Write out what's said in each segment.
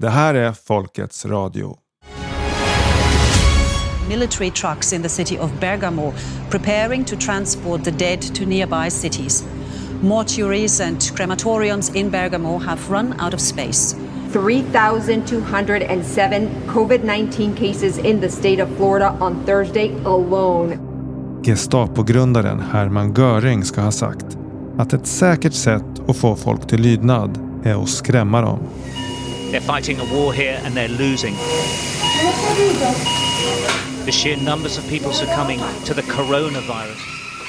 Det här är Folkets Radio. Military trucks in the city of Bergamo preparing to transport the dead to nearby cities. Mortuaries and crematoriums in Bergamo have run out of space. 3,207 COVID 19 cases in the state of Florida on Thursday alone. Gestapo-grundaren Hermann Göring ska ha sagt att ett säkert sätt att få folk till lydnad är att skrämma dem. They're fighting a war here and they're losing. The sheer numbers of people succumbing to the coronavirus.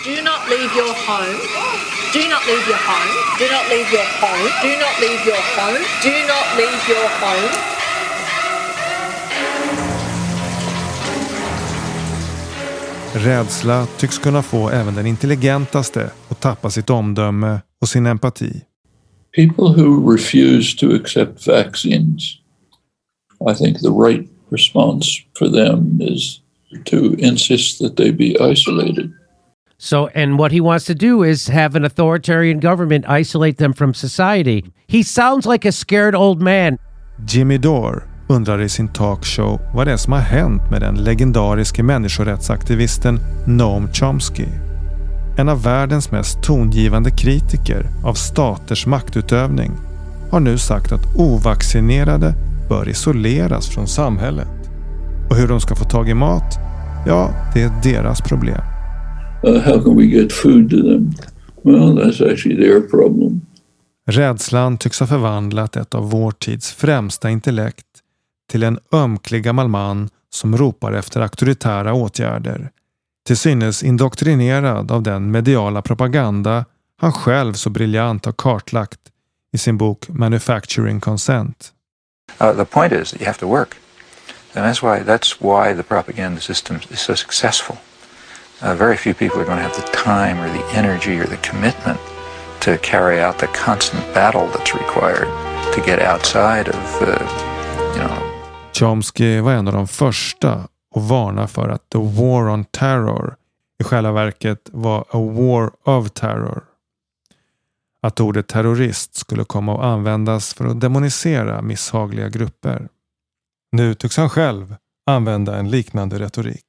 Do not leave your home. Do not leave your home. Do not leave your home. Do not leave your home. Do not leave your home. Rädsla tycks kunna få även den intelligentaste att tappa sitt omdöme och sin empati. People who refuse to accept vaccines, I think the right response for them is to insist that they be isolated. So, and what he wants to do is have an authoritarian government isolate them from society. He sounds like a scared old man. Jimmy Dore undrar i sin talkshow vad det är som har hänt med den legendariske människorättsaktivisten Noam Chomsky. En av världens mest tongivande kritiker av staters maktutövning har nu sagt att ovaccinerade bör isoleras från samhället. Och hur de ska få tag i mat, ja, det är deras problem. Uh, how can we get food to them? Well, that's actually their problem. Rädslan tycks ha förvandlat ett av vår tids främsta intellekt till en ömklig gammal man som ropar efter auktoritära åtgärder. Till synes indoktrinerad av den mediala propaganda han själv så briljant har kartlagt i sin bok Manufacturing Consent. Uh, the point is that you have to work. And that's why, that's why the propaganda system is so successful. Uh, very few people are going to have the time or the energy or the commitment to carry out the constant battle that's required to get outside of, uh, you know, Chomsky var en av de första och varnar för att the war on terror i själva verket var a war of terror. Att ordet terrorist skulle komma att användas för att demonisera misshagliga grupper. Nu tycks han själv använda en liknande retorik.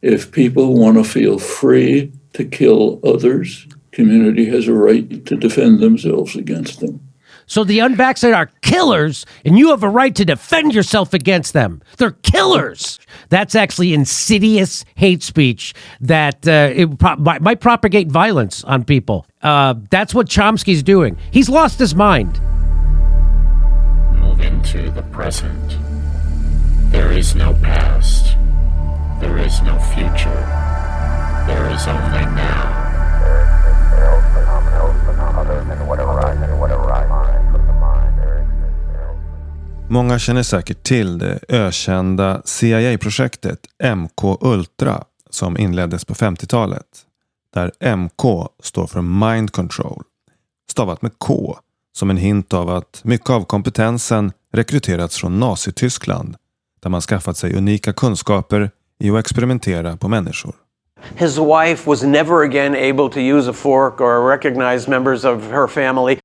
If people want to feel free to kill others, community has a right to defend themselves against them. So the unvaccinated are killers, and you have a right to defend yourself against them. They're killers. That's actually insidious hate speech that uh, it pro- might, propagate violence on people. Uh, that's what Chomsky's doing. He's lost his mind. Move into the present. There is no past. There is no future. There is only now. Många känner säkert till det ökända CIA-projektet MK Ultra som inleddes på 50-talet. Där MK står för Mind Control. Stavat med K som en hint av att mycket av kompetensen rekryterats från Nazityskland där man skaffat sig unika kunskaper i att experimentera på människor. His wife was never again able to use a fork or recognize members of her family.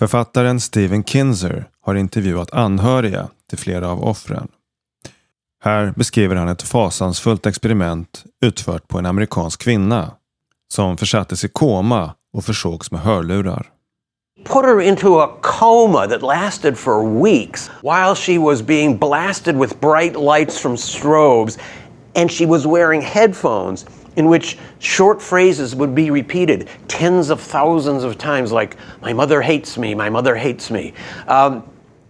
Författaren Steven Kinzer har intervjuat anhöriga till flera av offren. Här beskriver han ett fasansfullt experiment utfört på en amerikansk kvinna som försattes i koma och försågs med hörlurar. Put her into a coma that lasted for weeks while she was being blasted with bright lights from strobes, and she was wearing headphones in which short phrases would be repeated tens of thousands of times, like, My mother hates me, my mother hates me. Um,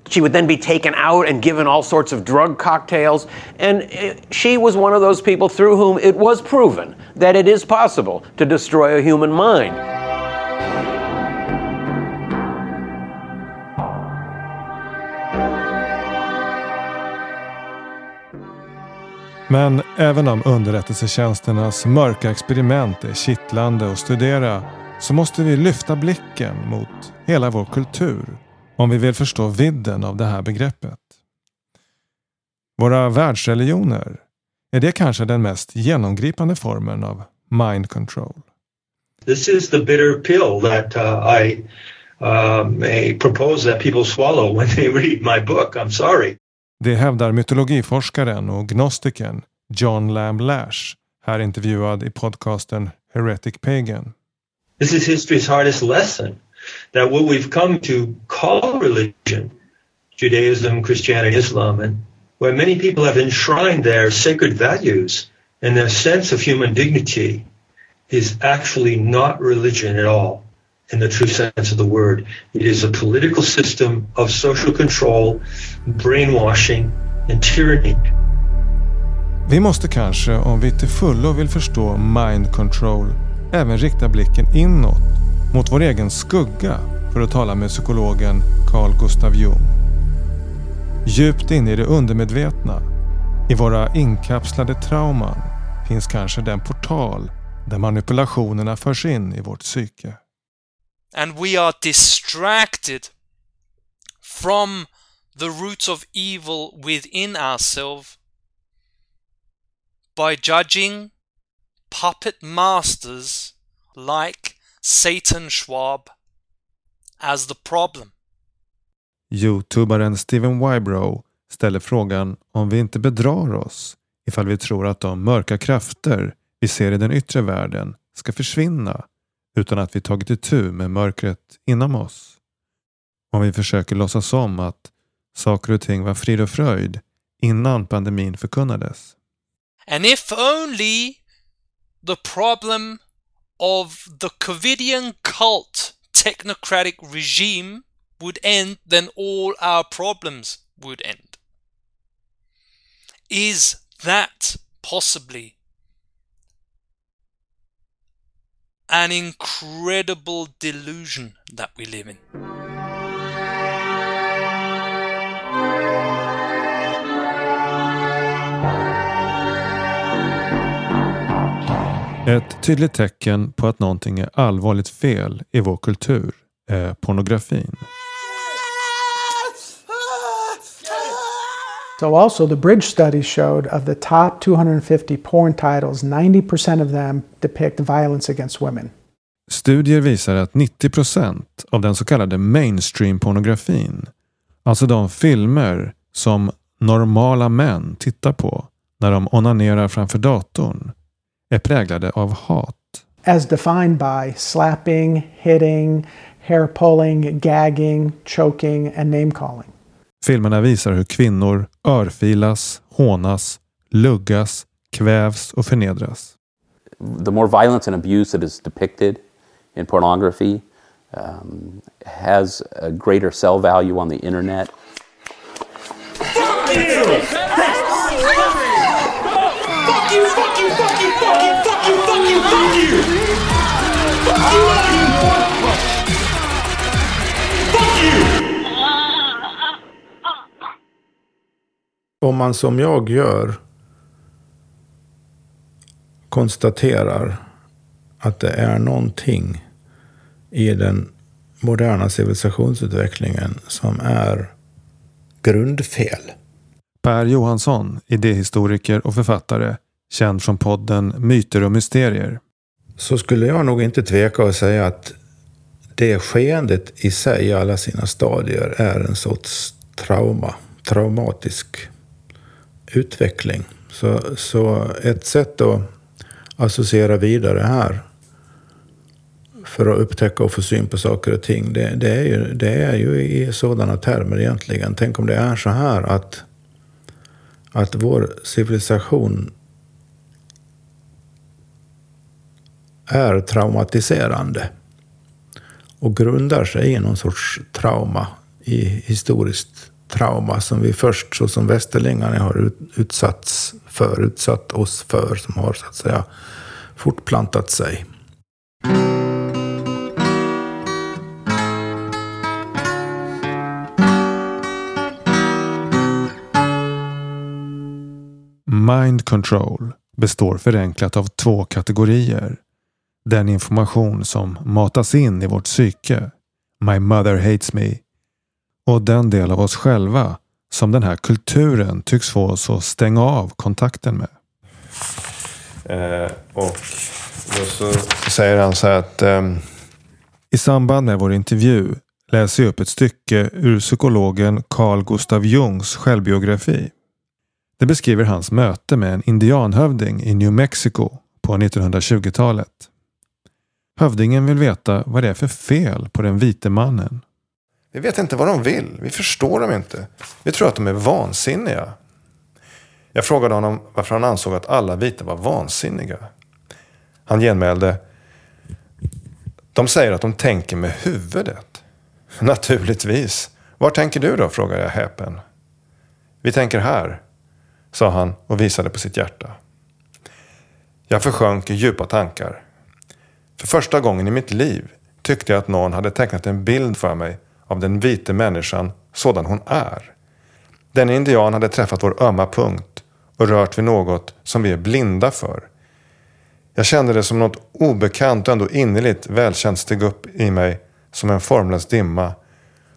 she would then be taken out and given all sorts of drug cocktails. And it, she was one of those people through whom it was proven that it is possible to destroy a human mind. Men även om underrättelsetjänsternas mörka experiment är kittlande att studera så måste vi lyfta blicken mot hela vår kultur om vi vill förstå vidden av det här begreppet. Våra världsreligioner, är det kanske den mest genomgripande formen av mind control? This is the bitter pill that uh, I uh, may propose that people swallow when they read my book. I'm sorry. Det hävdar mytologiforskaren och gnostikern John Lamb Lash, här intervjuad i podcasten Heretic Pagan. This is history's hardest lesson that what we've come to call religion, Judaism, Christianity, Islam, and where many people have enshrined their sacred values and their sense of human dignity is actually not religion at all in the true sense of the word. It is a political system of social control, brainwashing and tyranny. Vi måste kanske, om vi till fullo vill förstå mind control, även rikta blicken inåt mot vår egen skugga för att tala med psykologen Carl Gustav Jung. Djupt inne i det undermedvetna, i våra inkapslade trauman, finns kanske den portal där manipulationerna förs in i vårt psyke. And we are distracted from the roots of evil within ourselves by judging puppet masters like Satan Schwab as the problem. Youtubaren Steven Wybrow ställer frågan om vi inte bedrar oss ifall vi tror att de mörka krafter vi ser i den yttre världen ska försvinna utan att vi tagit itu med mörkret inom oss. Om vi försöker låtsas om att saker och ting var frid och fröjd innan pandemin förkunnades. And if only the problem of the Covidian cult technocratic regime would end, then all our problems would end. Is that possibly an incredible delusion that we live in? Ett tydligt tecken på att någonting är allvarligt fel i vår kultur är pornografin. So also the bridge study showed of the top 250 porn titles, 90% of them depict violence against women. Studier visar att 90 procent av den så kallade mainstream-pornografin, alltså de filmer som normala män tittar på när de onanerar framför datorn, är präglade av hat. As defined by slapping, hitting, hair pulling, gagging, choking and name calling. Filmerna visar hur kvinnor örfilas, hånas, luggas, kvävs och förnedras. The more violence and abuse that is depicted in pornography um, has a greater sell value on the internet. Fuck you! Fuck you, fuck you, fuck you, fuck you, fuck you, fuck you, fuck you! Fuck you, Om man som jag gör konstaterar att det är någonting i den moderna civilisationsutvecklingen som är grundfel. Per Johansson, idéhistoriker och författare, känd från podden Myter och mysterier. Så skulle jag nog inte tveka att säga att det skeendet i sig, i alla sina stadier, är en sorts trauma. Traumatisk utveckling. Så, så ett sätt att associera vidare här för att upptäcka och få syn på saker och ting. Det, det, är ju, det är ju i sådana termer egentligen. Tänk om det är så här att, att vår civilisation är traumatiserande och grundar sig i någon sorts trauma, i historiskt trauma som vi först, så som västerlingarna har utsatts för, utsatt oss för, som har så att säga fortplantat sig. Mind control består förenklat av två kategorier. Den information som matas in i vårt psyke, My mother hates me, och den del av oss själva som den här kulturen tycks få oss att stänga av kontakten med. Eh, och då så säger han så här att... Eh... I samband med vår intervju läser jag upp ett stycke ur psykologen Carl Gustav Jungs självbiografi. Det beskriver hans möte med en indianhövding i New Mexico på 1920-talet. Hövdingen vill veta vad det är för fel på den vite mannen. Vi vet inte vad de vill. Vi förstår dem inte. Vi tror att de är vansinniga. Jag frågade honom varför han ansåg att alla vita var vansinniga. Han genmälde. De säger att de tänker med huvudet. Naturligtvis. Var tänker du då? frågade jag häpen. Vi tänker här, sa han och visade på sitt hjärta. Jag försjönk i djupa tankar. För första gången i mitt liv tyckte jag att någon hade tecknat en bild för mig av den vite människan sådan hon är. Den indian hade träffat vår ömma punkt och rört vid något som vi är blinda för. Jag kände det som något obekant och ändå innerligt välkänt steg upp i mig som en formlös dimma.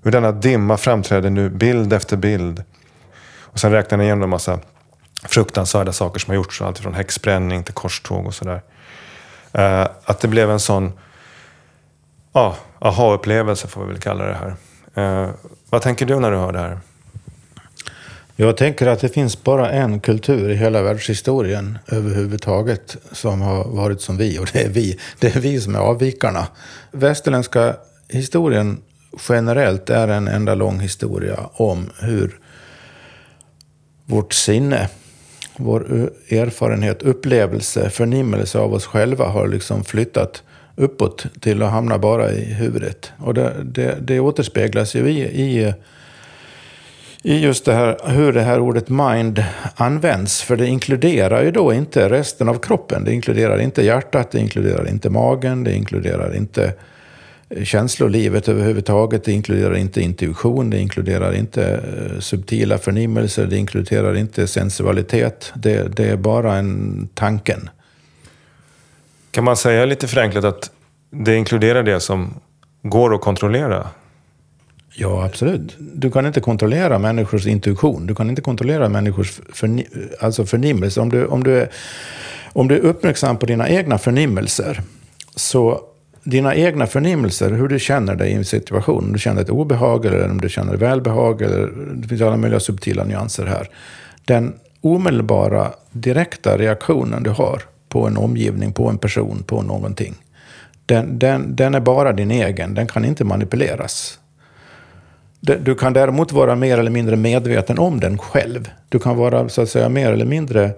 Ur denna dimma framträdde nu bild efter bild. Och sen räknade jag igenom en massa fruktansvärda saker som har gjorts. Allt från häxbränning till korståg och sådär. Eh, att det blev en sån ja, aha-upplevelse får vi väl kalla det här. Eh, vad tänker du när du hör det här? Jag tänker att det finns bara en kultur i hela världshistorien överhuvudtaget som har varit som vi och det är vi. Det är vi som är avvikarna. Västerländska historien generellt är en enda lång historia om hur vårt sinne, vår erfarenhet, upplevelse, förnimmelse av oss själva har liksom flyttat uppåt till att hamna bara i huvudet. Och det, det, det återspeglas ju i, i i just det här, hur det här ordet mind används. För det inkluderar ju då inte resten av kroppen. Det inkluderar inte hjärtat, det inkluderar inte magen, det inkluderar inte känslolivet överhuvudtaget. Det inkluderar inte intuition, det inkluderar inte eh, subtila förnimmelser, det inkluderar inte sensualitet. Det, det är bara en tanken. Kan man säga lite förenklat att det inkluderar det som går att kontrollera? Ja, absolut. Du kan inte kontrollera människors intuition. Du kan inte kontrollera människors förni alltså förnimmelse. Om du, om, du är, om du är uppmärksam på dina egna förnimmelser, så dina egna förnimmelser, hur du känner dig i en situation, om du känner ett obehag eller om du känner välbehag, eller det finns alla möjliga subtila nyanser här. Den omedelbara, direkta reaktionen du har på en omgivning, på en person, på någonting, den, den, den är bara din egen, den kan inte manipuleras. Du kan däremot vara mer eller mindre medveten om den själv. Du kan vara så att säga mer eller mindre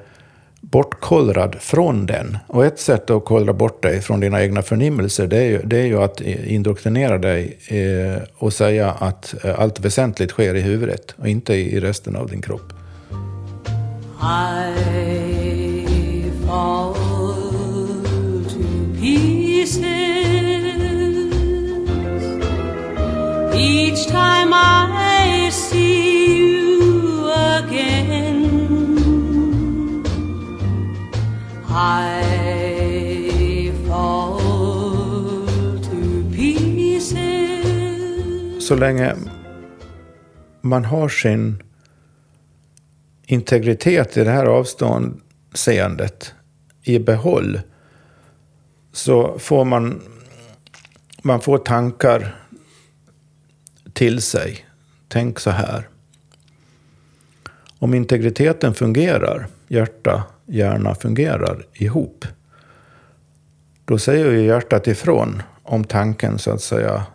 bortkollrad från den. Och ett sätt att kollra bort dig från dina egna förnimmelser det är ju, det är ju att indoktrinera dig eh, och säga att eh, allt väsentligt sker i huvudet och inte i resten av din kropp. I så länge man har sin integritet i det här seendet i behåll så får man, man får tankar till sig. Tänk så här. Om integriteten fungerar, hjärta, hjärna fungerar ihop. Då säger ju hjärtat ifrån om tanken så att säga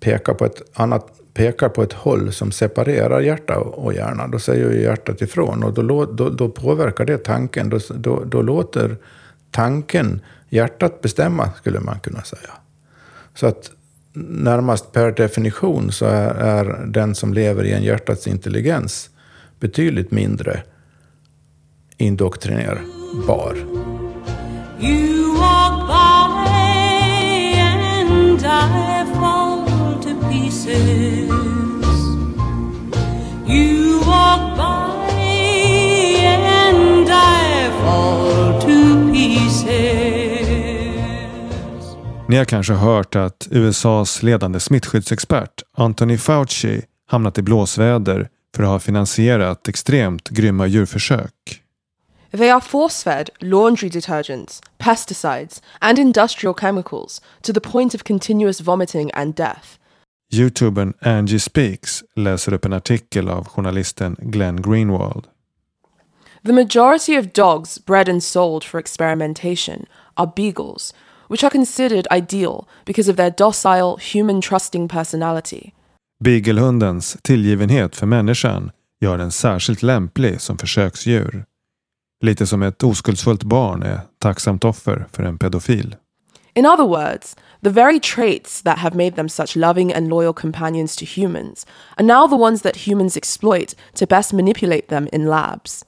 pekar på ett annat pekar på ett håll som separerar hjärta och hjärna, då säger ju hjärtat ifrån och då, då, då påverkar det tanken. Då, då, då, låter tanken hjärtat bestämma, skulle man kunna säga. Så att närmast per definition så är, är den som lever i en hjärtats intelligens betydligt mindre indoktrinerbar. You walk by and I fall ni har kanske hört att USAs ledande smittskyddsexpert Anthony Fauci hamnat i blåsväder för att ha finansierat extremt grymma djurförsök. They are force-fed laundry detergents, pesticides and industrial chemicals to the point of continuous vomiting and death. Youtubern Angie Speaks läser upp en artikel av journalisten Glenn Greenwald. The majority of dogs bred and sold for experimentation are beagles, which are considered ideal because of their docile, human trusting personality. Beaglehundens tillgivenhet för människan gör den särskilt lämplig som försöksdjur. Lite som ett oskuldsfullt barn är tacksamt offer för en pedofil. In other words, the very traits that have made them such loving and loyal companions to humans are now the ones that humans exploit to best manipulate them in labs.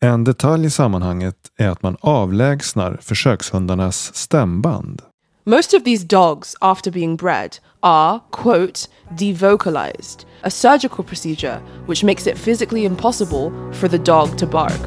En detalj i sammanhanget är att man avlägsnar försökshundarnas stämband. Most of these dogs, after being bred, are, quote, devocalized, a surgical procedure which makes it physically impossible for the dog to bark.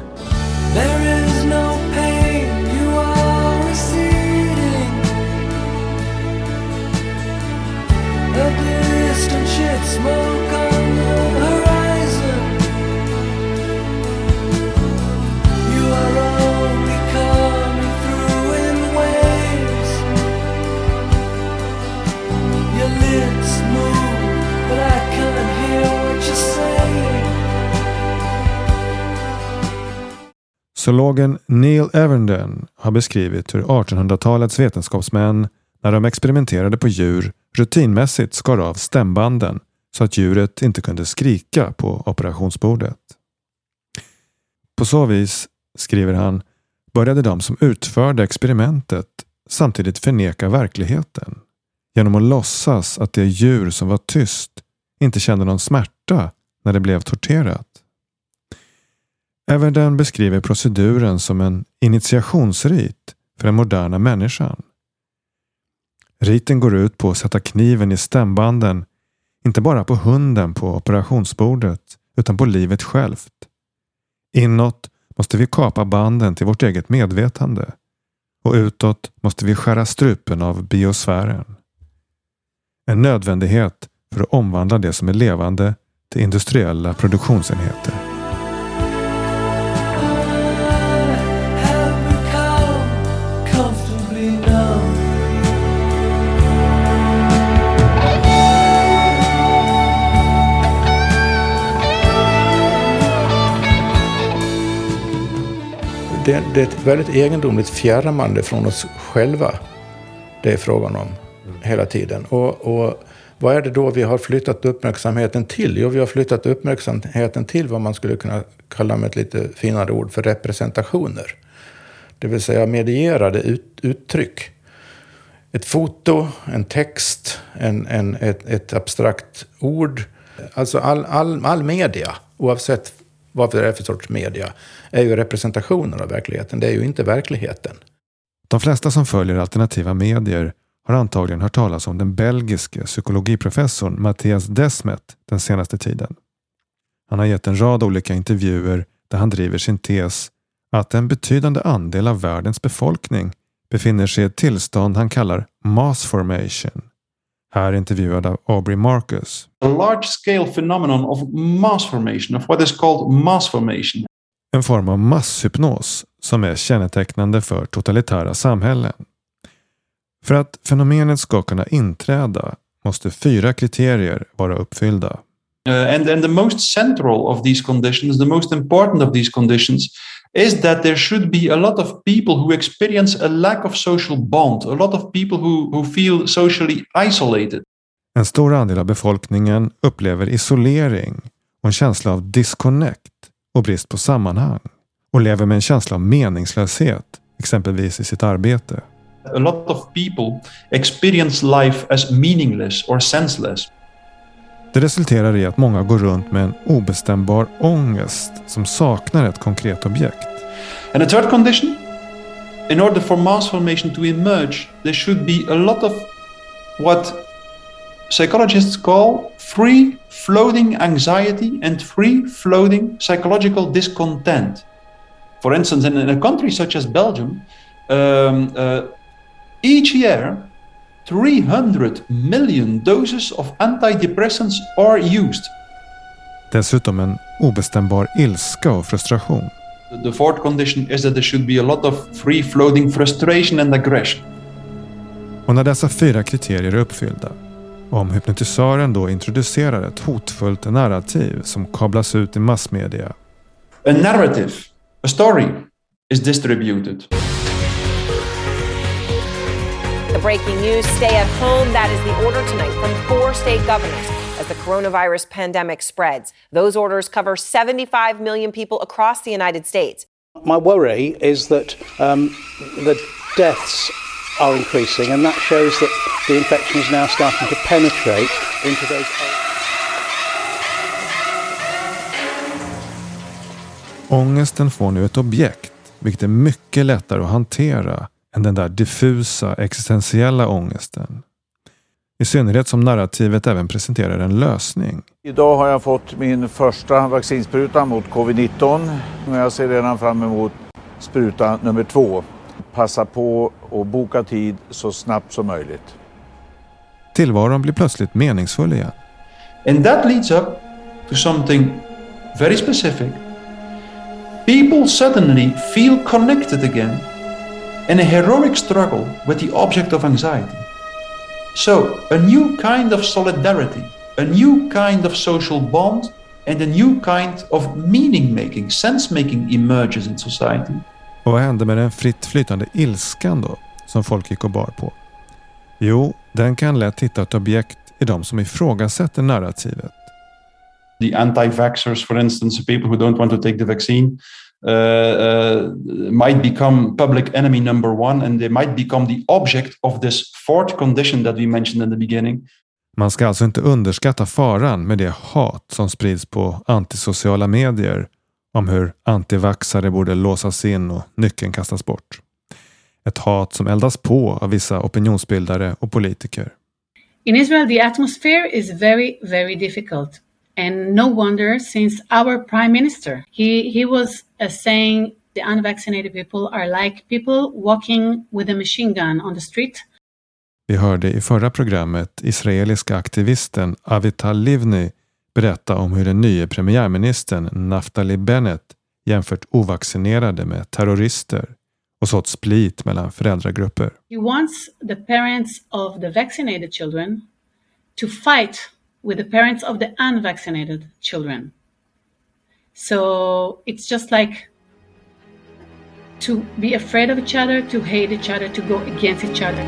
Zoologen Neil Evernden har beskrivit hur 1800-talets vetenskapsmän när de experimenterade på djur rutinmässigt skar av stämbanden så att djuret inte kunde skrika på operationsbordet. På så vis, skriver han, började de som utförde experimentet samtidigt förneka verkligheten genom att låtsas att det djur som var tyst inte kände någon smärta när det blev torterat. Everden beskriver proceduren som en initiationsrit för den moderna människan. Riten går ut på att sätta kniven i stämbanden, inte bara på hunden på operationsbordet, utan på livet självt. Inåt måste vi kapa banden till vårt eget medvetande och utåt måste vi skära strupen av biosfären. En nödvändighet för att omvandla det som är levande till industriella produktionsenheter. Det, det är ett väldigt egendomligt fjärmande från oss själva det är frågan om hela tiden. Och, och vad är det då vi har flyttat uppmärksamheten till? Jo, vi har flyttat uppmärksamheten till vad man skulle kunna kalla med ett lite finare ord för representationer. Det vill säga medierade ut, uttryck. Ett foto, en text, en, en, ett, ett abstrakt ord. Alltså all, all, all media, oavsett vad det är för sorts media, är ju representationer av verkligheten. Det är ju inte verkligheten. De flesta som följer alternativa medier har antagligen hört talas om den belgiske psykologiprofessorn Mattias Desmet den senaste tiden. Han har gett en rad olika intervjuer där han driver sin tes att en betydande andel av världens befolkning befinner sig i ett tillstånd han kallar mass formation. Här intervjuad av Aubrey Marcus. a large scale phenomenon of mass formation, of what is called mass formation. En form av masshypnos som är kännetecknande för totalitära samhällen. För att fenomenet ska kunna inträda måste fyra kriterier vara uppfyllda. Uh, and, and the most central of these conditions, the most important of these conditions, is that there should be a lot of people who experience a lack of social bond, a lot of people who, who feel socially isolated. En stor andel av befolkningen upplever isolering och en känsla av disconnect och brist på sammanhang och lever med en känsla av meningslöshet, exempelvis i sitt arbete. A lot of people experience life as meaningless or senseless. Det resulterar i att många går runt med en obestämbar ångest som saknar ett konkret objekt. And a third condition, in order for mass formation to emerge, there should be a lot of what psychologists call free floating anxiety and free floating psychological discontent. For instance, in, a country such as Belgium, um, uh, each year 300 million doses of antidepressants are used. Dessutom en obestämbar ilska och frustration. The fourth condition is that there should be a lot of free floating frustration and aggression. Och när dessa fyra kriterier är uppfyllda, Om hypnotisören då introducerar ett hotfullt narrativ som kablas ut i massmedia. A narrative, a story, is distributed. The breaking news stay at home. That is the order tonight from four state governors as the coronavirus pandemic spreads. Those orders cover 75 million people across the United States. My worry is that um, the deaths are increasing, and that shows that the infection is now starting to penetrate into those. Ångesten får nu ett objekt, vilket är mycket lättare att hantera än den där diffusa existentiella ångesten. I synnerhet som narrativet även presenterar en lösning. Idag har jag fått min första vaccinspruta mot covid-19 och jag ser redan fram emot spruta nummer två. Passa på att boka tid så snabbt som möjligt. Tillvaron blir plötsligt meningsfull igen. And that leads up to something very specific. People suddenly feel connected again in a heroic struggle with the object of anxiety. So, a new kind of solidarity, a new kind of social bond, and a new kind of meaning making, sense making emerges in society. Och vad hände med den fritt flytande ilskan då, som folk gick och bar på? Jo, den kan lätt hitta ett objekt i de som ifrågasätter narrativet. The anti-vaxxers, for instance, people who don't want to take the vaccine, might become public enemy number one, and they might become the object of this fourth condition that we mentioned in the beginning. Man ska alltså inte underskatta faran med det hat som sprids på antisociala medier om hur antivaxare borde låsas in och nyckeln kastas bort. Ett hat som eldas på av vissa opinionsbildare och politiker. In Israel, the atmosphere is very, very difficult. And no wonder, since our prime minister, he, he was uh, saying the unvaccinated people are like people walking with a machine gun on the street. Vi hörde i förra programmet israeliska aktivisten Avital Livni berätta om hur den nye premiärministern Naftali Bennett jämfört ovaccinerade med terrorister och sått split mellan föräldragrupper. He wants the parents of the vaccinated children to fight with the parents of the unvaccinated children. So it's just like to be afraid of each other, to hate each other, to go against each other.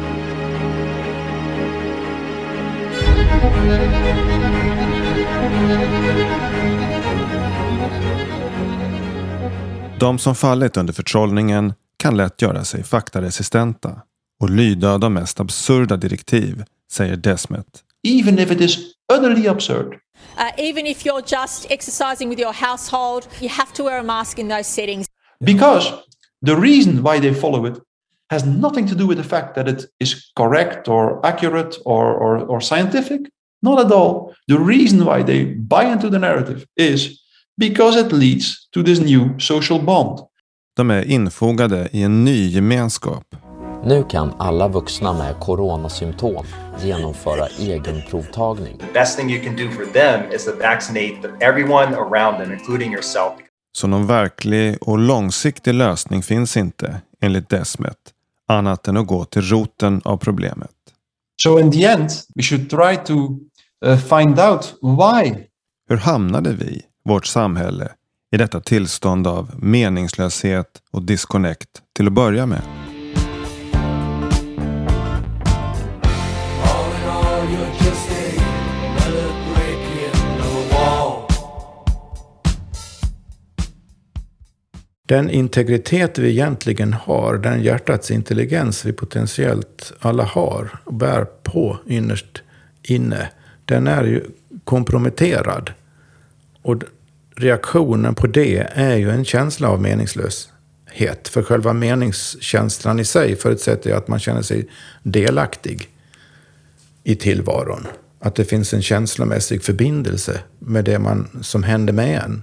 De som fallit under förtrollningen kan lätt göra sig faktaresistenta och lyda de mest absurda direktiv, säger Desmet. Even if it is utterly absurd. Uh, even if you're just exercising with your household, you have to wear a mask in those settings. Because the reason why they follow it has nothing to do with the fact that it is correct or accurate or, or, or scientific. Not at all. The reason why they buy into the narrative is because it leads to this new social bond. De är infogade i en ny gemenskap. Nu kan alla vuxna med coronasymptom genomföra egenprovtagning. The best thing you can do for them is to vaccinate everyone around them, including yourself. Så någon verklig och långsiktig lösning finns inte, enligt Desmet, annat än att gå till roten av problemet. So in the end, we should try to uh, find out why. Hur hamnade vi, vårt samhälle, i detta tillstånd av meningslöshet och disconnect till att börja med? Den integritet vi egentligen har, den hjärtats intelligens vi potentiellt alla har och bär på innerst inne, den är ju komprometterad. Och reaktionen på det är ju en känsla av meningslöshet. För själva meningskänslan i sig förutsätter ju att man känner sig delaktig i tillvaron. Att det finns en känslomässig förbindelse med det man, som händer med en.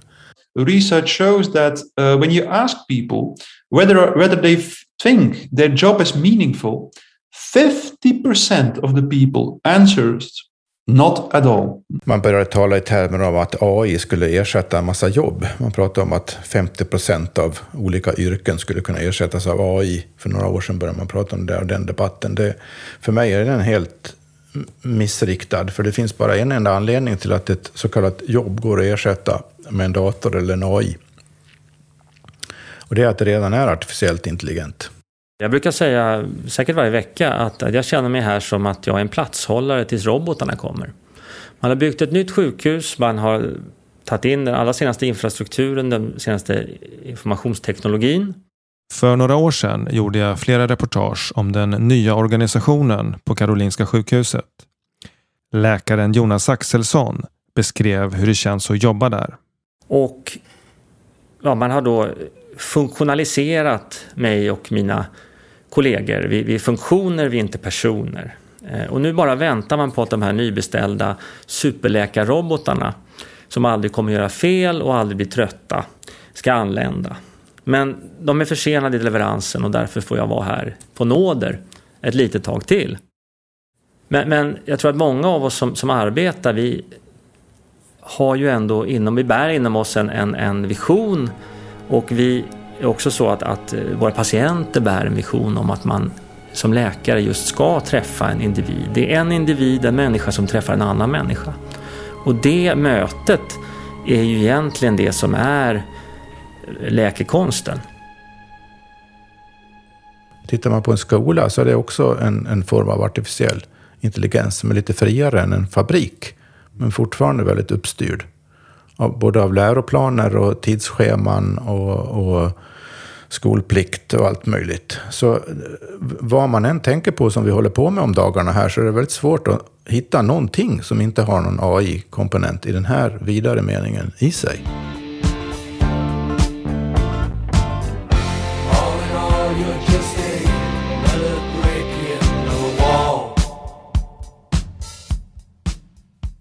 Research shows that uh, when you ask people whether, whether they think their job is meaningful, 50% of the people answers Not at all. Man började tala i termer av att AI skulle ersätta en massa jobb. Man pratade om att 50 procent av olika yrken skulle kunna ersättas av AI. För några år sedan började man prata om det och den debatten. Det, för mig är den helt missriktad. För det finns bara en enda anledning till att ett så kallat jobb går att ersätta med en dator eller en AI. Och det är att det redan är artificiellt intelligent. Jag brukar säga, säkert varje vecka, att jag känner mig här som att jag är en platshållare tills robotarna kommer. Man har byggt ett nytt sjukhus, man har tagit in den allra senaste infrastrukturen, den senaste informationsteknologin. För några år sedan gjorde jag flera reportage om den nya organisationen på Karolinska sjukhuset. Läkaren Jonas Axelsson beskrev hur det känns att jobba där. Och ja, man har då funktionaliserat mig och mina kollegor. Vi, vi är funktioner, vi är inte personer. Eh, och nu bara väntar man på att de här nybeställda superläkarrobotarna som aldrig kommer göra fel och aldrig blir trötta ska anlända. Men de är försenade i leveransen och därför får jag vara här på nåder ett litet tag till. Men, men jag tror att många av oss som, som arbetar, vi har ju ändå inom, vi bär inom oss en, en, en vision och vi är också så att, att eh, våra patienter bär en vision om att man som läkare just ska träffa en individ. Det är en individ, en människa som träffar en annan människa. Och det mötet är ju egentligen det som är läkekonsten. Tittar man på en skola så är det också en, en form av artificiell intelligens som är lite friare än en fabrik. Men fortfarande väldigt uppstyrd. Av, både av läroplaner och tidsscheman och, och skolplikt och allt möjligt. Så eh, vad man än tänker på som vi håller på med om dagarna här så är det väldigt svårt att hitta någonting som inte har någon AI-komponent i den här vidare meningen i sig.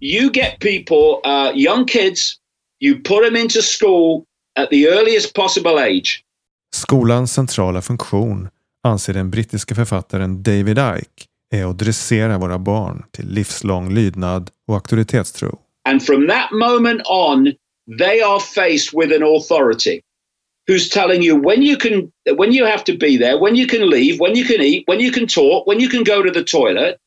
You get people, uh, young kids, you put them into school at the earliest possible age. Skolans centrala funktion, anser den brittiske författaren David Icke, är att dressera våra barn till livslång lydnad och auktoritetstro. And from that moment on, they are faced with an authority who's telling you when you can when you have to be there, when you can leave, when you can eat, when you can talk, when you can go to the toilet,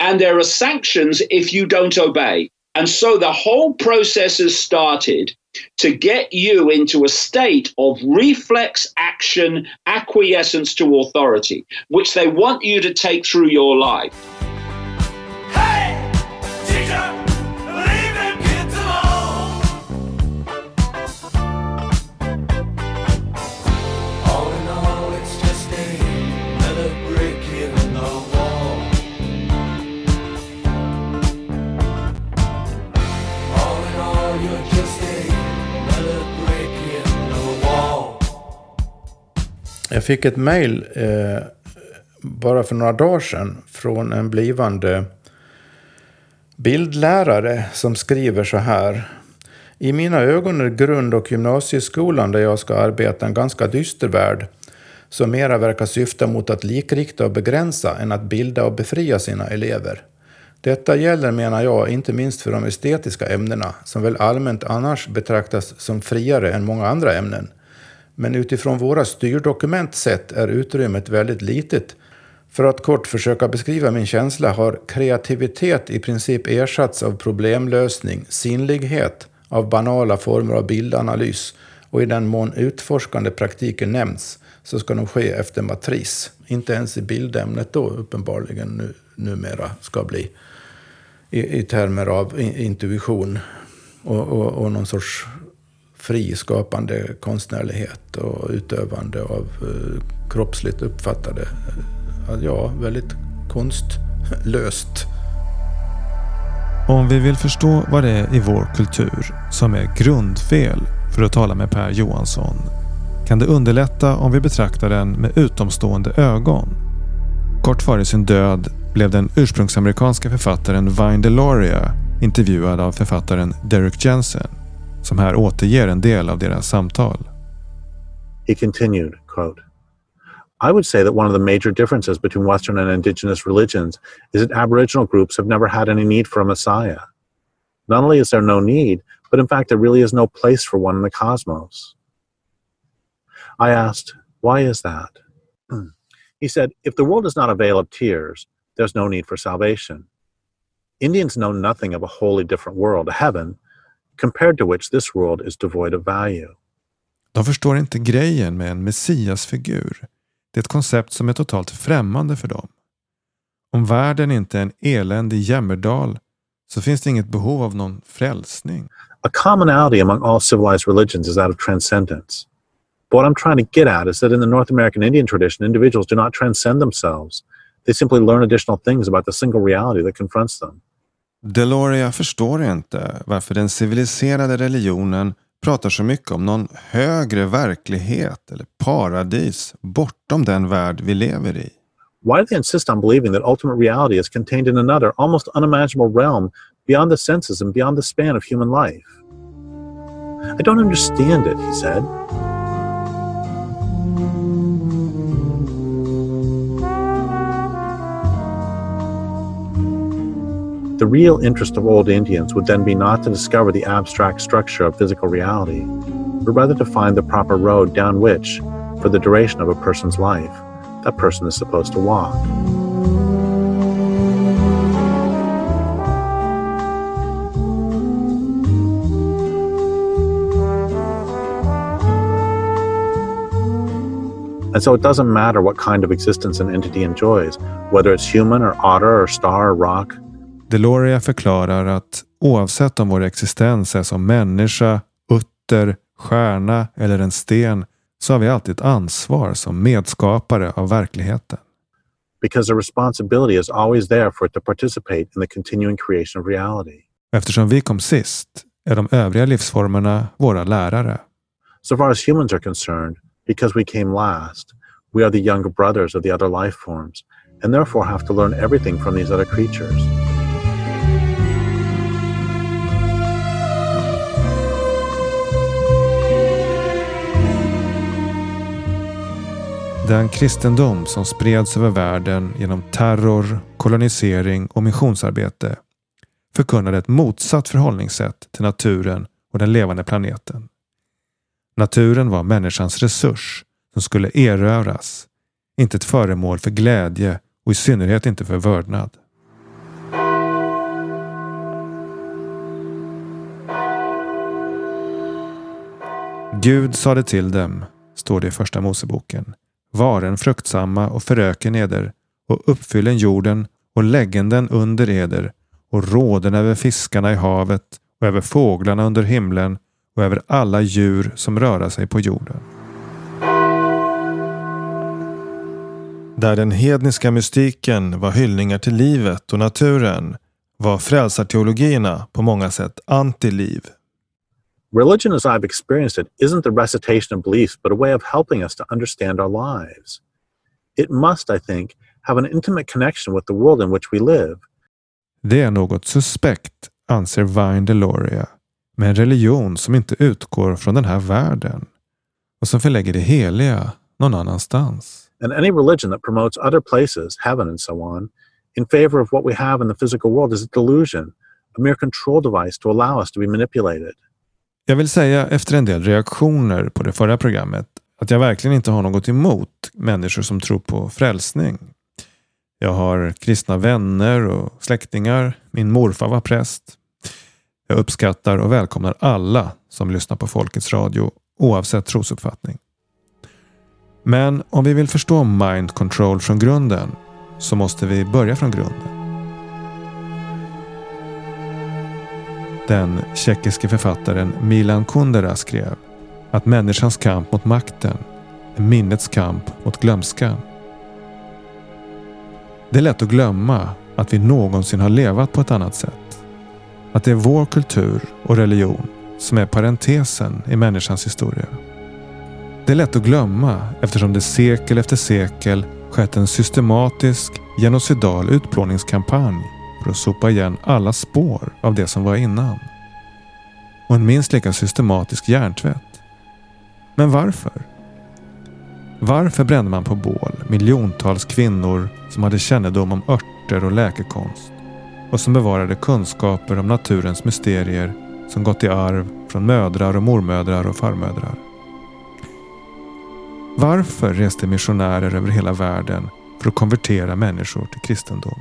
and there are sanctions if you don't obey. And so the whole process has started to get you into a state of reflex action acquiescence to authority, which they want you to take through your life. Jag fick ett mejl eh, bara för några dagar sedan från en blivande bildlärare som skriver så här. I mina ögon är grund och gymnasieskolan där jag ska arbeta en ganska dyster värld som mera verkar syfta mot att likrikta och begränsa än att bilda och befria sina elever. Detta gäller, menar jag, inte minst för de estetiska ämnena, som väl allmänt annars betraktas som friare än många andra ämnen. Men utifrån våra styrdokument sett är utrymmet väldigt litet. För att kort försöka beskriva min känsla har kreativitet i princip ersatts av problemlösning, sinnlighet av banala former av bildanalys och i den mån utforskande praktiken nämns så ska de ske efter matris. Inte ens i bildämnet då uppenbarligen nu, numera ska bli. I, i termer av intuition och, och, och någon sorts fri skapande konstnärlighet och utövande av eh, kroppsligt uppfattade, eh, ja, väldigt konstlöst. Om vi vill förstå vad det är i vår kultur som är grundfel, för att tala med Per Johansson, kan det underlätta om vi betraktar den med utomstående ögon. Kort före sin död blev den ursprungsamerikanska författaren Vine Deloria intervjuad av författaren Derek Jensen som här återger en del av deras samtal. He continued, quote, I would say that one of the major differences between Western and indigenous religions is that Aboriginal groups have never had any need for a Messiah. Not only is there no need, but in fact, there really is no place for one in the cosmos. I asked, Why is that? He said, If the world does not a avail of tears, there's no need for salvation. Indians know nothing of a wholly different world, a heaven, compared to which this world is devoid of value. De förstår inte grejen med en messiasfigur. Det är ett koncept som är totalt främmande för dem. Om världen inte är en eländig jämmerdal så finns det inget behov av någon frälsning. A commonality among all civilized religions is that of transcendence. But what I'm trying to get at is that in the North American Indian tradition, individuals do not transcend themselves. They simply learn additional things about the single reality that confronts them. Deloria förstår inte varför den civiliserade religionen pratar så mycket om någon högre verklighet eller paradis bortom den värld vi lever i. Why do they insist on believing that ultimate reality is contained in another, almost unimaginable realm beyond the senses and beyond the span of human life? I don't understand it, he said. The real interest of old Indians would then be not to discover the abstract structure of physical reality, but rather to find the proper road down which, for the duration of a person's life, that person is supposed to walk. And so it doesn't matter what kind of existence an entity enjoys, whether it's human or otter or star or rock. Deloria förklarar att oavsett om vår existens är som människa, utter, stjärna eller en sten så har vi alltid ett ansvar som medskapare av verkligheten. Because the responsibility is always there for it to participate in the continuing creation of reality. Eftersom vi kom sist är de övriga livsformerna våra lärare. So far as humans are concerned, because we came last, we are the younger brothers of the other life forms, and therefore have to learn everything from these other creatures. Den kristendom som spreds över världen genom terror, kolonisering och missionsarbete förkunnade ett motsatt förhållningssätt till naturen och den levande planeten. Naturen var människans resurs som skulle erövras, inte ett föremål för glädje och i synnerhet inte för vördnad. Gud sade till dem, står det i Första Moseboken, varen fruktsamma och föröken eder och uppfyllen jorden och läggen den under eder och råden över fiskarna i havet och över fåglarna under himlen och över alla djur som röra sig på jorden. Där den hedniska mystiken var hyllningar till livet och naturen var frälsarteologierna på många sätt antiliv. Religion, as I've experienced it, isn't the recitation of beliefs, but a way of helping us to understand our lives. It must, I think, have an intimate connection with the world in which we live. Det är något suspekt, anser Vine Deloria, med en religion som inte utgår från den här världen och som förlägger det heliga någon annanstans. And any religion that promotes other places, heaven and so on, in favor of what we have in the physical world is a delusion, a mere control device to allow us to be manipulated. Jag vill säga efter en del reaktioner på det förra programmet att jag verkligen inte har något emot människor som tror på frälsning. Jag har kristna vänner och släktingar. Min morfar var präst. Jag uppskattar och välkomnar alla som lyssnar på Folkets Radio oavsett trosuppfattning. Men om vi vill förstå mind control från grunden så måste vi börja från grunden. Den tjeckiske författaren Milan Kundera skrev att människans kamp mot makten är minnets kamp mot glömskan. Det är lätt att glömma att vi någonsin har levat på ett annat sätt. Att det är vår kultur och religion som är parentesen i människans historia. Det är lätt att glömma eftersom det sekel efter sekel skett en systematisk genocidal utplåningskampanj för att sopa igen alla spår av det som var innan. Och en minst lika systematisk hjärntvätt. Men varför? Varför brände man på bål miljontals kvinnor som hade kännedom om örter och läkekonst och som bevarade kunskaper om naturens mysterier som gått i arv från mödrar och mormödrar och farmödrar? Varför reste missionärer över hela världen för att konvertera människor till kristendom?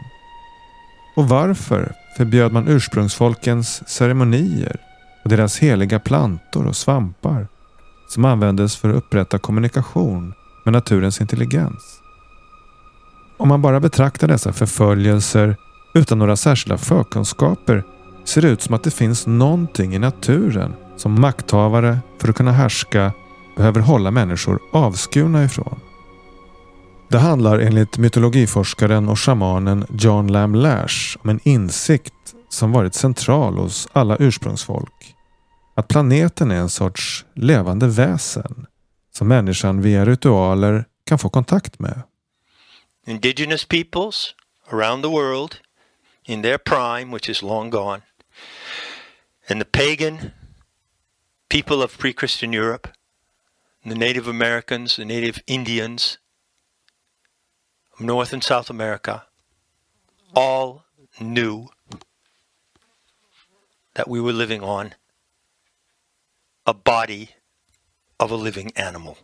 Och varför förbjöd man ursprungsfolkens ceremonier och deras heliga plantor och svampar som användes för att upprätta kommunikation med naturens intelligens? Om man bara betraktar dessa förföljelser utan några särskilda förkunskaper ser det ut som att det finns någonting i naturen som makthavare för att kunna härska behöver hålla människor avskurna ifrån. Det handlar enligt mytologiforskaren och shamanen John Lam Lash om en insikt som varit central hos alla ursprungsfolk. Att planeten är en sorts levande väsen som människan via ritualer kan få kontakt med. Indigenous peoples around the world in their prime, which is long gone, and the pagan people of pre-Christian Europe, the Native Americans, the Native Indians, North and South America, all knew that we were living on a body of a living animal.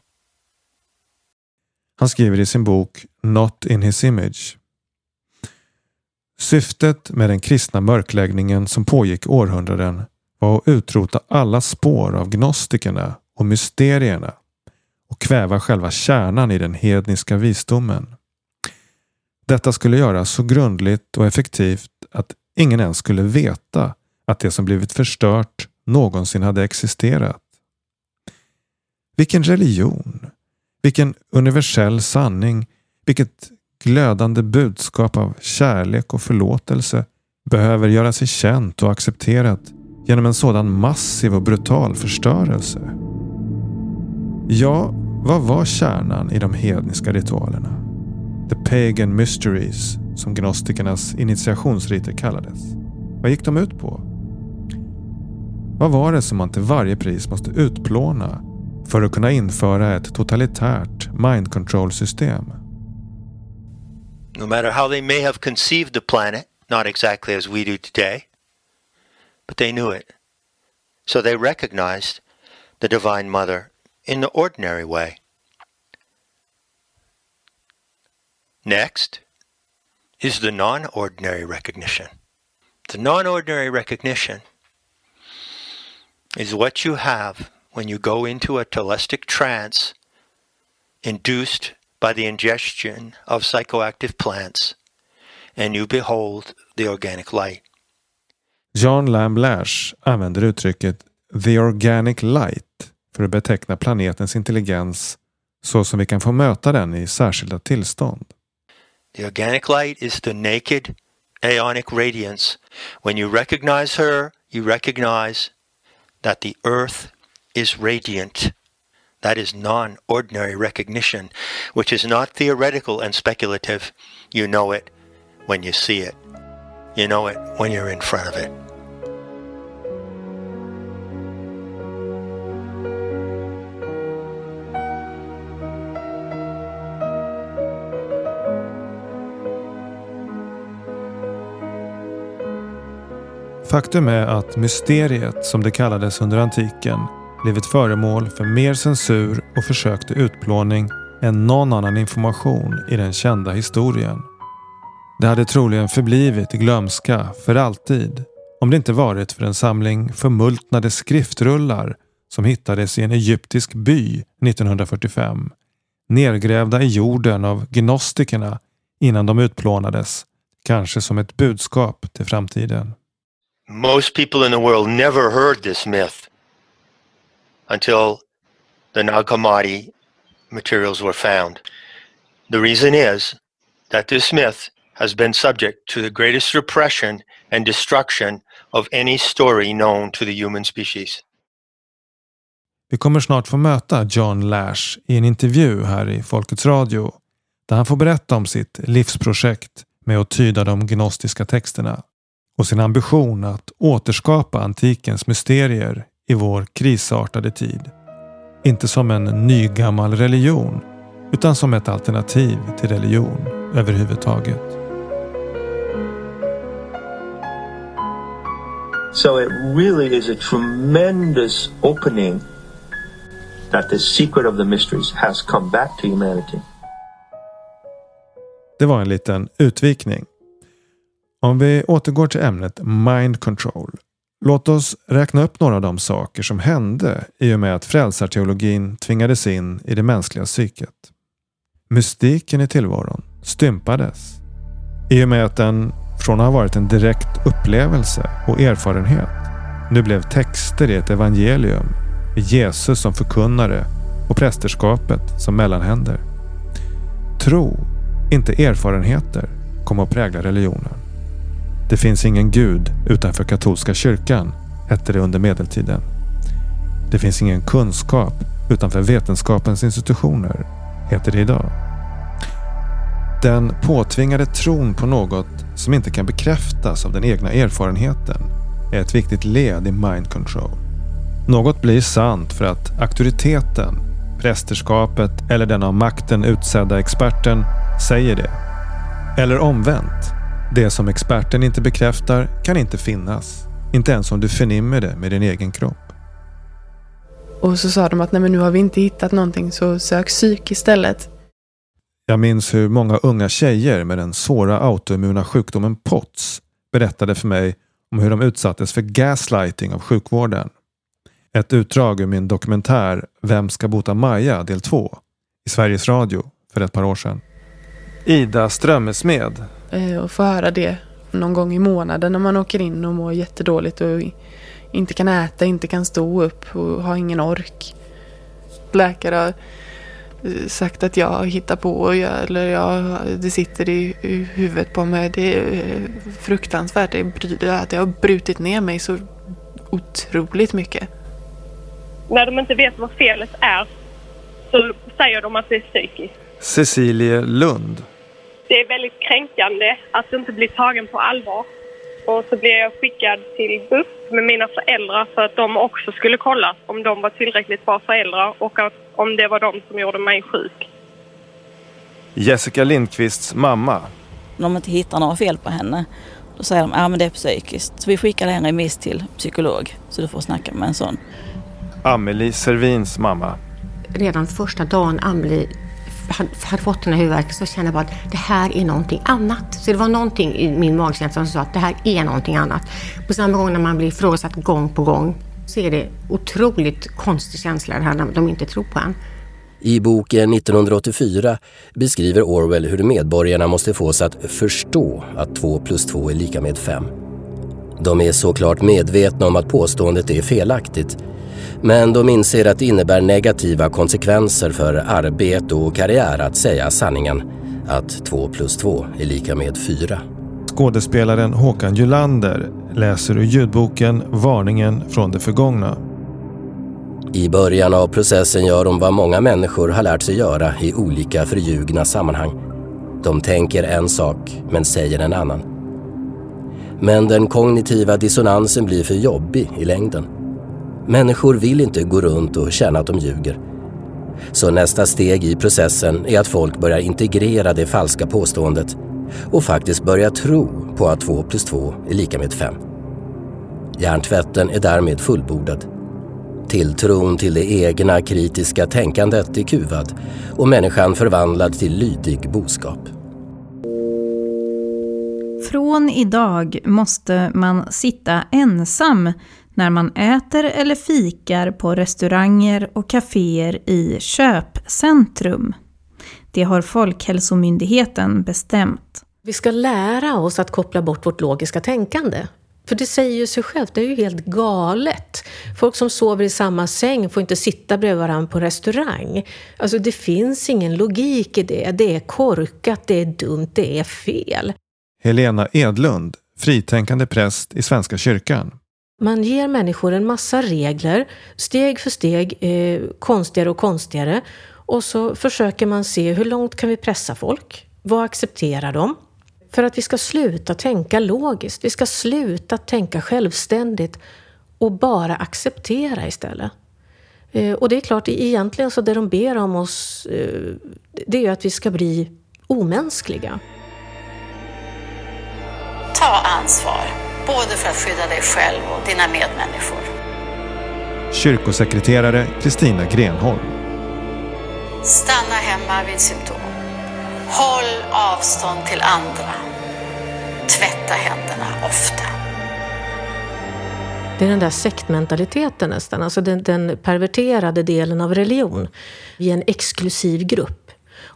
Han skriver i sin bok Not in his image. Syftet med den kristna mörkläggningen som pågick århundraden var att utrota alla spår av gnostikerna och mysterierna och kväva själva kärnan i den hedniska visdomen. Detta skulle göras så grundligt och effektivt att ingen ens skulle veta att det som blivit förstört någonsin hade existerat. Vilken religion! Vilken universell sanning! Vilket glödande budskap av kärlek och förlåtelse behöver göra sig känt och accepterat genom en sådan massiv och brutal förstörelse. Ja, vad var kärnan i de hedniska ritualerna? The Pagan Mysteries, som gnostikernas initiationsriter kallades. Vad gick de ut på? Vad var det som man till varje pris måste utplåna för att kunna införa ett totalitärt mind control system? No matter how they may have conceived the planet, not exactly as we do today, but they knew it. So they recognized the Divine Mother in the ordinary way. Next is the non ordinary recognition. The non ordinary recognition is what you have when you go into a telestic trance induced by the ingestion of psychoactive plants and you behold the organic light. John Lamb Lash använder uttrycket “the organic light” för att beteckna planetens intelligens så som vi kan få möta den i särskilda tillstånd. The organic light is the naked aeonic radiance. When you recognize her, you recognize that the earth is radiant. That is non ordinary recognition, which is not theoretical and speculative. You know it when you see it, you know it when you're in front of it. Faktum är att mysteriet, som det kallades under antiken, blivit föremål för mer censur och försök till utplåning än någon annan information i den kända historien. Det hade troligen förblivit i glömska för alltid om det inte varit för en samling förmultnade skriftrullar som hittades i en egyptisk by 1945. Nergrävda i jorden av gnostikerna innan de utplånades, kanske som ett budskap till framtiden. Most people in the world never heard this myth until the Nag Hammadi materials were found. The reason is that this myth has been subject to the greatest repression and destruction of any story known to the human species. Vi kommer snart få möta John Lash i en intervju här i Folkets Radio där han får berätta om sitt livsprojekt med att tyda de gnostiska texterna och sin ambition att återskapa antikens mysterier i vår krisartade tid. Inte som en nygammal religion utan som ett alternativ till religion överhuvudtaget. So it really is a tremendous opening that the secret of the mysteries has come back to humanity. Det var en liten utvikning. Om vi återgår till ämnet mind control. Låt oss räkna upp några av de saker som hände i och med att frälsarteologin tvingades in i det mänskliga psyket. Mystiken i tillvaron stympades i och med att den från att ha varit en direkt upplevelse och erfarenhet nu blev texter i ett evangelium med Jesus som förkunnare och prästerskapet som mellanhänder. Tro, inte erfarenheter, kom att prägla religionen. Det finns ingen gud utanför katolska kyrkan, hette det under medeltiden. Det finns ingen kunskap utanför vetenskapens institutioner, heter det idag. Den påtvingade tron på något som inte kan bekräftas av den egna erfarenheten är ett viktigt led i mind control. Något blir sant för att auktoriteten, prästerskapet eller den av makten utsedda experten säger det. Eller omvänt. Det som experten inte bekräftar kan inte finnas. Inte ens om du förnimmer det med din egen kropp. Och så sa de att nej men nu har vi inte hittat någonting så sök psyk istället. Jag minns hur många unga tjejer med den svåra autoimmuna sjukdomen POTS berättade för mig om hur de utsattes för gaslighting av sjukvården. Ett utdrag ur min dokumentär Vem ska bota Maja del 2 i Sveriges Radio för ett par år sedan. Ida Strömesmed. Eh, Och få höra det någon gång i månaden när man åker in och mår jättedåligt och inte kan äta, inte kan stå upp och har ingen ork. Läkare har eh, sagt att jag hittar på och jag, eller jag, det sitter i, huvudet på mig. Det är eh, fruktansvärt. Det, att det har brutit ner mig så otroligt mycket. När de inte vet vad felet är så säger de att det är psykiskt. Cecilie Lund. Det är väldigt kränkande att inte bli tagen på allvar. Och så blev jag skickad till BUP med mina föräldrar för att de också skulle kolla om de var tillräckligt bra föräldrar och att, om det var de som gjorde mig sjuk. Jessica Lindqvists mamma. När de inte hittar några fel på henne, då säger de att ah, men det är psykiskt. Så vi skickar en remiss till psykolog, så du får snacka med en sån. Amelie Servins mamma. redan första dagen Amelie hade, fått den här huvudvärken så kände jag bara att det här är någonting annat. Så det var någonting i min magkänsla som sa att det här är någonting annat. På samma gång när man blir ifrågasatt gång på gång så är det otroligt konstig känsla det här när de inte tror på en. I boken 1984 beskriver Orwell hur medborgarna måste fås att förstå att 2 plus 2 är lika med 5. De är såklart medvetna om att påståendet är felaktigt men de inser att det innebär negativa konsekvenser för arbete och karriär att säga sanningen att 2 plus 2 är lika med 4. Skådespelaren Håkan Julander läser ur ljudboken Varningen från det förgångna. I början av processen gör de vad många människor har lärt sig göra i olika förljugna sammanhang. De tänker en sak men säger en annan. Men den kognitiva dissonansen blir för jobbig i längden. Människor vill inte gå runt och känna att de ljuger. Så nästa steg i processen är att folk börjar integrera det falska påståendet och faktiskt börjar tro på att 2 plus 2 är lika med 5. Hjärntvätten är därmed fullbordad. Tilltron till det egna kritiska tänkandet är kuvad och människan förvandlad till lydig boskap. Från idag måste man sitta ensam när man äter eller fikar på restauranger och kaféer i köpcentrum. Det har Folkhälsomyndigheten bestämt. Vi ska lära oss att koppla bort vårt logiska tänkande. För det säger ju sig självt, det är ju helt galet. Folk som sover i samma säng får inte sitta bredvid varandra på restaurang. Alltså det finns ingen logik i det. Det är korkat, det är dumt, det är fel. Helena Edlund, fritänkande präst i Svenska kyrkan. Man ger människor en massa regler, steg för steg, eh, konstigare och konstigare. Och så försöker man se hur långt kan vi pressa folk? Vad accepterar de? För att vi ska sluta tänka logiskt, vi ska sluta tänka självständigt och bara acceptera istället. Eh, och det är klart, egentligen så det de ber om oss, eh, det är ju att vi ska bli omänskliga. Ta ansvar, både för att skydda dig själv och dina medmänniskor. Kyrkosekreterare Kristina Grenholm. Stanna hemma vid symptom. Håll avstånd till andra. tvätta händerna ofta. Det är den där sektmentaliteten nästan, alltså den, den perverterade delen av religion. Vi är en exklusiv grupp.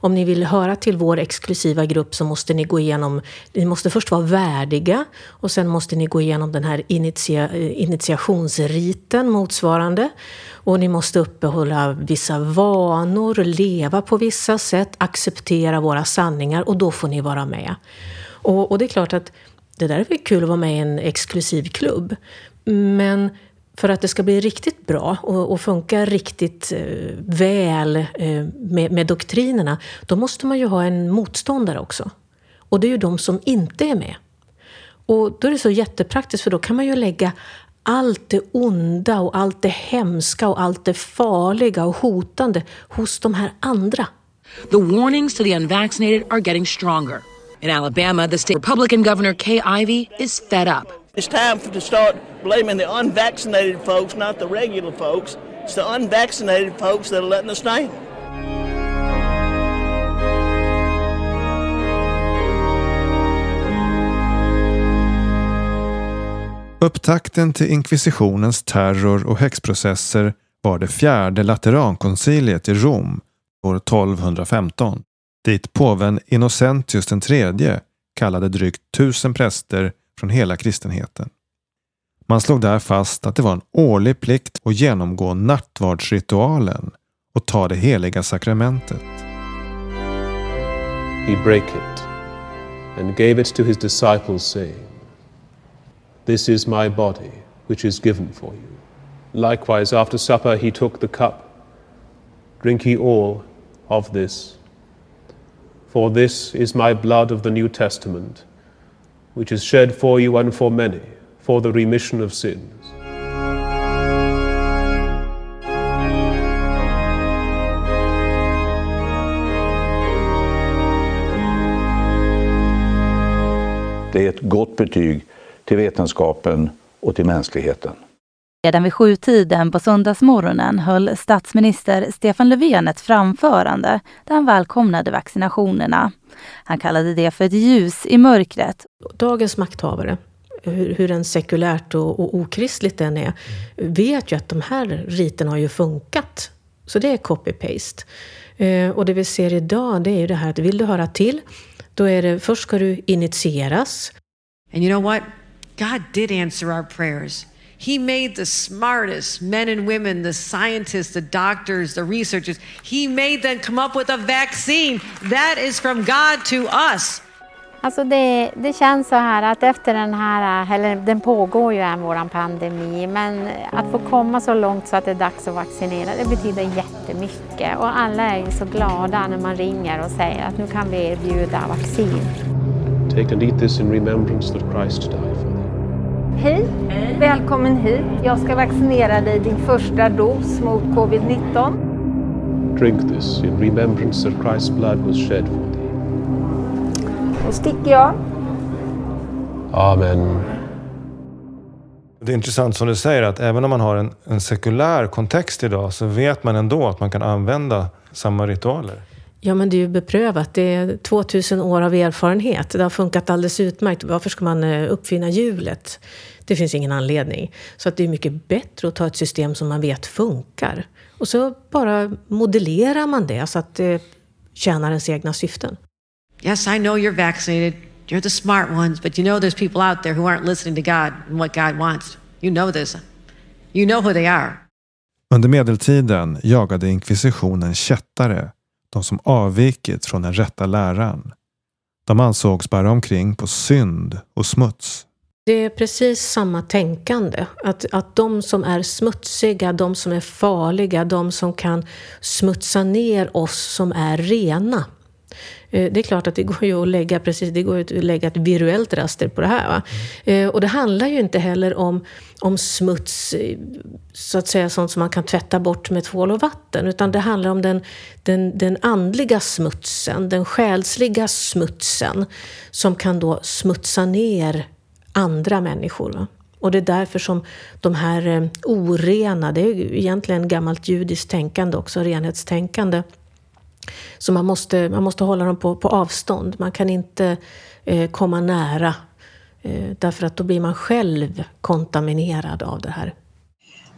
Om ni vill höra till vår exklusiva grupp så måste ni gå igenom, ni måste först vara värdiga och sen måste ni gå igenom den här initia, initiationsriten motsvarande. Och ni måste uppehålla vissa vanor, leva på vissa sätt, acceptera våra sanningar och då får ni vara med. Och, och det är klart att det där är väl kul att vara med i en exklusiv klubb. Men för att det ska bli riktigt bra och, och funka riktigt eh, väl eh, med, med doktrinerna, då måste man ju ha en motståndare också. Och det är ju de som inte är med. Och då är det så jättepraktiskt, för då kan man ju lägga allt det onda och allt det hemska och allt det farliga och hotande hos de här andra. The warnings to the unvaccinated are getting stronger. In Alabama, the state Republican governor Kay Ivey is fed up. It's time for, to start blaming the unvaccinated folks, not the regular folks. It's the unvaccinated folks that are letting us down. Upptakten till inkvisitionens terror och häxprocesser var det fjärde Laterankonciliet i Rom år 1215 dit påven Innocentius III kallade drygt tusen präster från hela kristenheten. Man slog där fast att det var en årlig plikt att genomgå nattvardsritualen och ta det heliga sakramentet. He brake it and gave it to his disciples saying This is my body which is given for you. Likewise after supper he took the cup. Drink ye all of this. For this is my blood of the New Testament which is shed for you and for many for the remission of sins. Det är ett gott betyg till vetenskapen och till mänskligheten. Redan vid sjutiden på söndagsmorgonen höll statsminister Stefan Löfven ett framförande där han välkomnade vaccinationerna. Han kallade det för ett ljus i mörkret. Dagens makthavare, hur, hur en sekulärt och, och okristligt den är, vet ju att de här riterna har ju funkat. Så det är copy-paste. Eh, och det vi ser idag, det är ju det här att vill du höra till, då är det först ska du initieras. And you know what? God did answer our prayers. He made the smartest men and women, the scientists, the doctors, the researchers. He made them come up with a vaccine. That is from God to us. Alltså det, det känns så här att efter den här, eller den pågår ju än våran pandemi, men att få komma så långt så att det är dags att vaccinera, det betyder jättemycket. Och alla är ju så glada när man ringer och säger att nu kan vi erbjuda vaccin. Take and eat this in remembrance that Christ died for thee. Hej, välkommen hit. Jag ska vaccinera dig din första dos mot covid-19. Drink this in remembrance that Christ's blood was shed for thee. Då sticker jag. Amen. Det är intressant som du säger att även om man har en, en sekulär kontext idag så vet man ändå att man kan använda samma ritualer. Ja, men det är ju beprövat. Det är 2000 år av erfarenhet. Det har funkat alldeles utmärkt. Varför ska man eh, uppfinna hjulet? Det finns ingen anledning. Så att det är mycket bättre att ta ett system som man vet funkar. Och så bara modellerar man det så att det tjänar ens egna syften. Yes, I know you're vaccinated. You're the smart ones, but you know there's people out there who aren't listening to God and what God wants. You know this. You know who they are. Under medeltiden jagade inkvisitionen kättare, de som avvikit från den rätta läran. De ansågs bära omkring på synd och smuts. Det är precis samma tänkande. Att, att de som är smutsiga, de som är farliga, de som kan smutsa ner oss som är rena. Eh, det är klart att det går ju att lägga, precis, det går ju att lägga ett virtuellt raster på det här. Va? Eh, och det handlar ju inte heller om, om smuts, eh, så att säga sånt som man kan tvätta bort med tvål och vatten. Utan det handlar om den, den, den andliga smutsen, den själsliga smutsen. Som kan då smutsa ner andra människor. Va? Och det är därför som de här orena, det är egentligen gammalt judiskt tänkande också, renhetstänkande. Så man måste, man måste hålla dem på, på avstånd. Man kan inte eh, komma nära Eh, därför att då blir man själv kontaminerad av det här.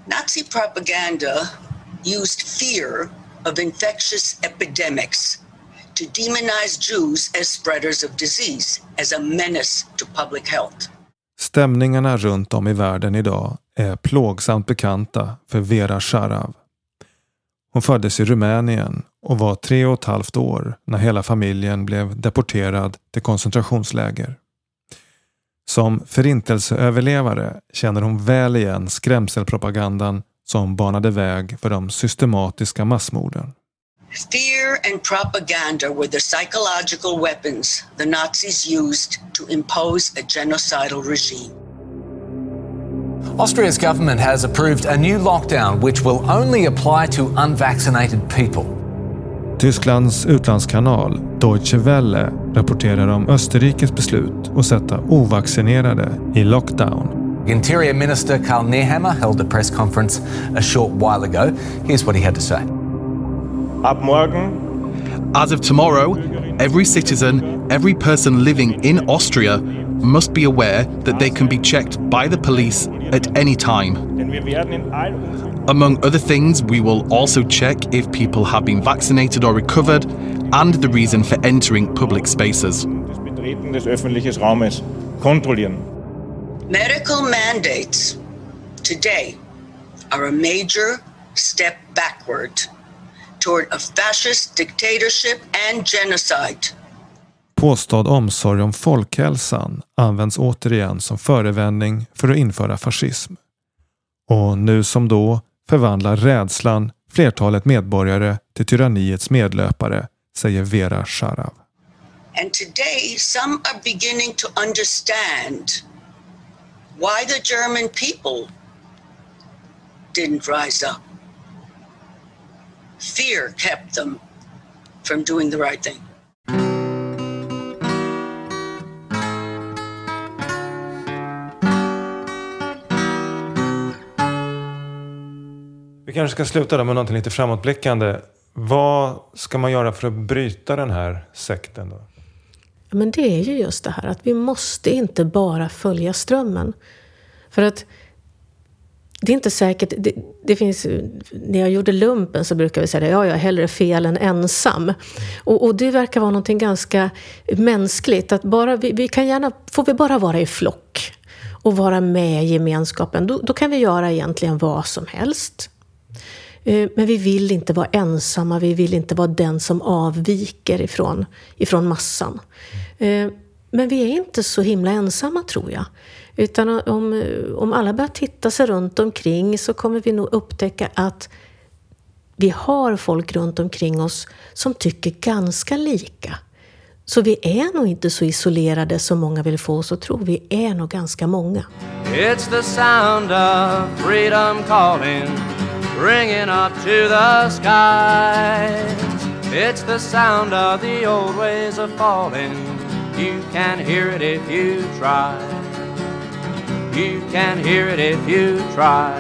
Nazi propaganda used fear of infectious epidemics to demonize Jews as spreaders of disease, as a menace to public health. Stämningarna runt om i världen idag är plågsamt bekanta för Vera Sharav. Hon föddes i Rumänien och var tre och ett halvt år när hela familjen blev deporterad till koncentrationsläger. Som förintelseöverlevare känner hon väl igen skrämselpropagandan som banade väg för de systematiska massmorden. Fear and propaganda were the psychological weapons the Nazis used to impose a genocidal regime. Austria's government has approved a new lockdown which will only apply to unvaccinated people. Tysklands utlandskanal Deutsche Welle rapporterar om Österrikes beslut att sätta ovaccinerade i lockdown. Interior Minister Karl Nehammer held a press conference a short while ago. Here's what he had to say. Ab morgen, as of tomorrow, every citizen, every person living in Austria must be aware that they can be checked by the police at any time. Among other things, we will also check if people have been vaccinated or recovered and the reason for entering public spaces. Medical mandates today are a major step backward toward a fascist dictatorship and genocide. Påstådd omsorg om folkhälsan används återigen som förevändning för att införa fascism. Och nu som då förvandlar rädslan flertalet medborgare till tyranniets medlöpare, säger Vera Sharav. And today some are beginning to understand why the German people didn't rise up. Fear kept them from doing the right thing. Vi kanske ska sluta då med någonting lite framåtblickande. Vad ska man göra för att bryta den här sekten? Då? Men det är ju just det här att vi måste inte bara följa strömmen. För att det är inte säkert, det, det, finns, när jag gjorde lumpen så brukade vi säga ja, jag är hellre fel än ensam. Och, och, det verkar vara någonting ganska mänskligt, att bara, vi, vi, kan gärna, får vi bara vara i flock och vara med i gemenskapen, då, då kan vi göra egentligen vad som helst. Eh, men vi vill inte vara ensamma, vi vill inte vara den som avviker ifrån, ifrån massan. Eh, men vi är inte så himla ensamma tror jag. Utan om, om alla börjar titta sig runt omkring så kommer vi nog upptäcka att vi har folk runt omkring oss som tycker ganska lika. Så vi är nog inte så isolerade som många vill få oss att tro. Vi är nog ganska många. It's the sound of freedom calling ringing up to the skies. It's the sound of the old ways of falling. You can hear it if you try. You can hear it if you try.